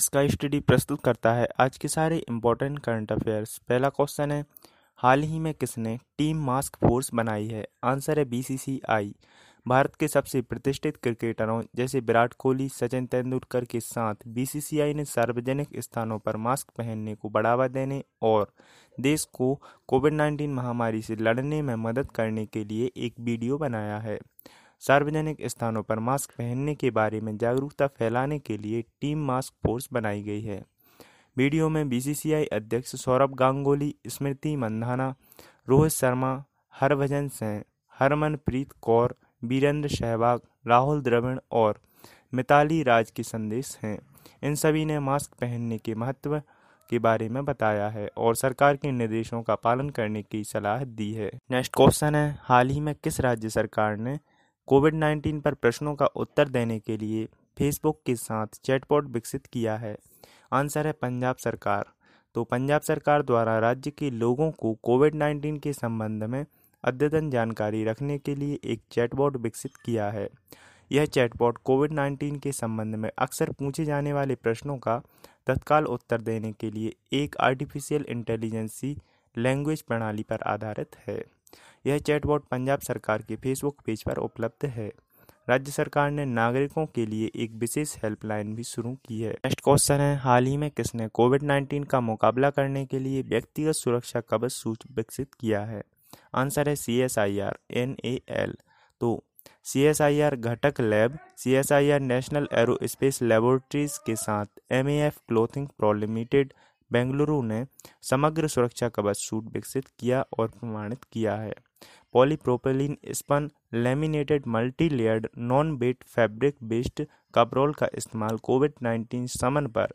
इसका स्टडी प्रस्तुत करता है आज के सारे इम्पोर्टेंट करंट अफेयर्स पहला क्वेश्चन है, हाल ही में किसने टीम मास्क फोर्स बनाई है? आंसर है बीसीसीआई भारत के सबसे प्रतिष्ठित क्रिकेटरों जैसे विराट कोहली, सचिन तेंदुलकर के साथ बीसीसीआई ने सार्वजनिक स्थानों पर मास्क पहनने को बढ़ावा देने और देश को कोविड 19 महामारी से लड़ने में मदद करने के लिए एक वीडियो बनाया है। सार्वजनिक स्थानों पर मास्क पहनने के बारे में जागरूकता फैलाने के लिए टीम मास्क फोर्स बनाई गई है। वीडियो में बीसीसीआई अध्यक्ष सौरभ गांगुली, स्मृति मंधाना, रोहित शर्मा, हरभजन सिंह हरमनप्रीत कौर, वीरेंद्र सहवाग, राहुल द्रविड़ और मिताली राज के संदेश हैं। इन सभी ने मास्क पहनने के महत्व के बारे में बताया है और सरकार के निर्देशों का पालन करने की सलाह दी है। नेक्स्ट क्वेश्चन है, हाल ही में किस राज्य सरकार ने कोविड 19 पर प्रश्नों का उत्तर देने के लिए फेसबुक के साथ चैटबॉट विकसित किया है। आंसर है पंजाब सरकार। तो पंजाब सरकार द्वारा राज्य के लोगों को कोविड 19 के संबंध में अद्यतन जानकारी रखने के लिए एक चैटबॉट विकसित किया है। यह चैटबॉट कोविड 19 के संबंध में अक्सर पूछे जाने वाले प्रश्नों का तत्काल उत्तर देने के लिए एक आर्टिफिशियल इंटेलिजेंसी लैंग्वेज प्रणाली पर आधारित है। यह चैटबॉट पंजाब सरकार के फेसबुक पेज पर उपलब्ध है। राज्य सरकार ने नागरिकों के लिए एक विशेष हेल्पलाइन भी शुरू की है। नेक्स्ट क्वेश्चन है, हाल ही में किसने कोविड 19 का मुकाबला करने के लिए व्यक्तिगत सुरक्षा कवच सूच विकसित किया है? आंसर है C S I R N A L तो सी एस आई आर घटक lab C S I R national aerospace laboratories के साथ M A F clothing pro limited Bengaluru ने समग्र सुरक्षा कवच सूट विकसित किया और प्रमाणित किया है। Polypropylene spun laminated multi layered non bet fabric based कपरोल का इस्तेमाल कोविड 19 समन पर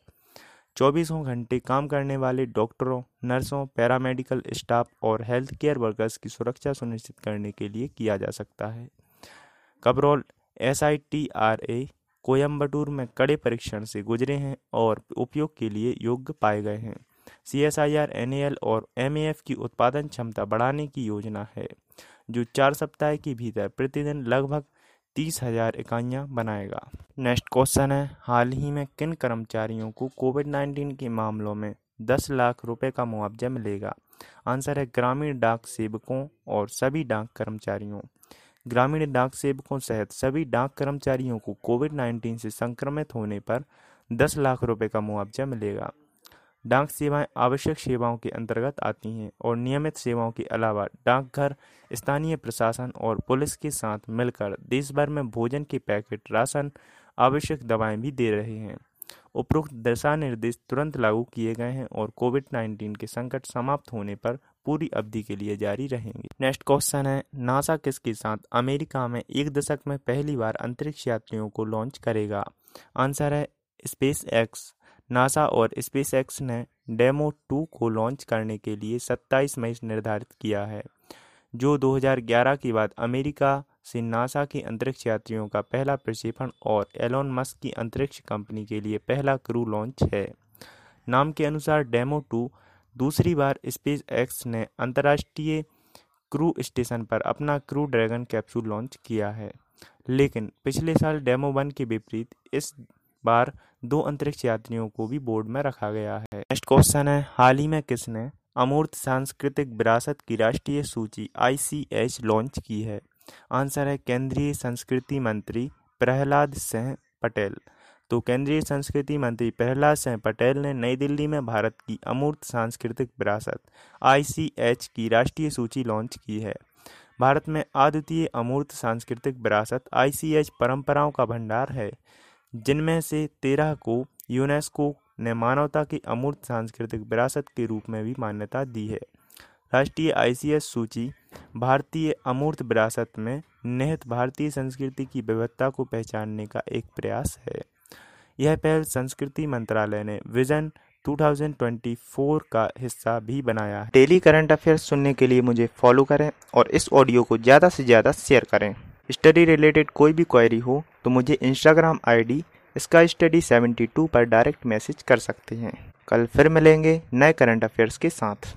चौबीसों घंटे काम करने वाले डॉक्टरों, नर्सों, पैरामेडिकल स्टाफ और हेल्थ केयर वर्कर्स की सुरक्षा सुनिश्चित करने के लिए किया जा सकता है। कपरोल S I T R A Coimbatore में कड़े परीक्षण से गुजरे हैं और उपयोग के लिए योग्य पाए गए हैं। C S I R N L और एम ए एफ़ की उत्पादन क्षमता बढ़ाने की योजना है, जो चार सप्ताह के भीतर प्रतिदिन लगभग तीस हज़ार इकाइयाँ बनाएगा। नेक्स्ट क्वेश्चन है, हाल ही में किन कर्मचारियों को कोविड नाइन्टीन के मामलों में दस लाख रुपए का मुआवजा मिलेगा? आंसर है ग्रामीण डाक सेवकों और सभी डाक कर्मचारियों। ग्रामीण डाक सेवकों सहित सभी डाक कर्मचारियों को कोविड नाइन्टीन से संक्रमित होने पर दस लाख रुपए का मुआवजा मिलेगा। डाक सेवाएँ आवश्यक सेवाओं के अंतर्गत आती हैं और नियमित सेवाओं के अलावा डाकघर, स्थानीय प्रशासन और पुलिस के साथ मिलकर देश भर में भोजन के पैकेट, राशन, आवश्यक दवाएँ भी दे रहे हैं। उपरोक्त दिशा निर्देश तुरंत लागू किए गए हैं और कोविड 19 के संकट समाप्त होने पर पूरी अवधि के लिए जारी रहेंगे। नेक्स्ट क्वेश्चन है, नासा किसके साथ अमेरिका में एक दशक में पहली बार अंतरिक्ष यात्रियों को लॉन्च करेगा? आंसर है स्पेस एक्स नासा और स्पेस एक्स ने डेमो टू को लॉन्च करने के लिए 27 मई निर्धारित किया है, जो 2011 के बाद अमेरिका से नासा के अंतरिक्ष यात्रियों का पहला प्रक्षेपण और एलोन मस्क की अंतरिक्ष कंपनी के लिए पहला क्रू लॉन्च है। नाम के अनुसार डेमो टू दूसरी बार स्पेस एक्स ने अंतर्राष्ट्रीय क्रू स्टेशन पर अपना क्रू ड्रैगन कैप्सूल लॉन्च किया है। लेकिन पिछले साल डेमो वन के विपरीत इस बार दो अंतरिक्ष यात्रियों को भी बोर्ड में रखा गया है। नेक्स्ट क्वेश्चन है, हाल ही में किसने अमूर्त सांस्कृतिक विरासत की राष्ट्रीय सूची आईसीएच लॉन्च की है? आंसर है केंद्रीय संस्कृति मंत्री प्रहलाद सिंह पटेल। तो केंद्रीय संस्कृति मंत्री प्रहलाद सिंह पटेल ने नई दिल्ली में भारत की अमूर्त सांस्कृतिक विरासत आईसीएच की राष्ट्रीय सूची लॉन्च की है। भारत में अद्वितीय अमूर्त सांस्कृतिक विरासत आईसीएच परंपराओं का भंडार है। जिनमें से तेरह को यूनेस्को ने मानवता की अमूर्त सांस्कृतिक विरासत के रूप में भी मान्यता दी है। राष्ट्रीय आईसीएस सूची, भारतीय अमूर्त विरासत में निहित भारतीय संस्कृति की विविधता को पहचानने का एक प्रयास है। यह पहल संस्कृति मंत्रालय ने विजन 2024 का हिस्सा भी बनाया है। डेली करंट अफेयर्स सुनने के लिए मुझे फॉलो करें और इस ऑडियो को ज़्यादा से ज़्यादा शेयर करें। स्टडी रिलेटेड कोई भी क्वेरी हो तो मुझे इंस्टाग्राम आईडी इसका स्टडी 72 पर डायरेक्ट मैसेज कर सकते हैं। कल फिर मिलेंगे नए करंट अफेयर्स के साथ।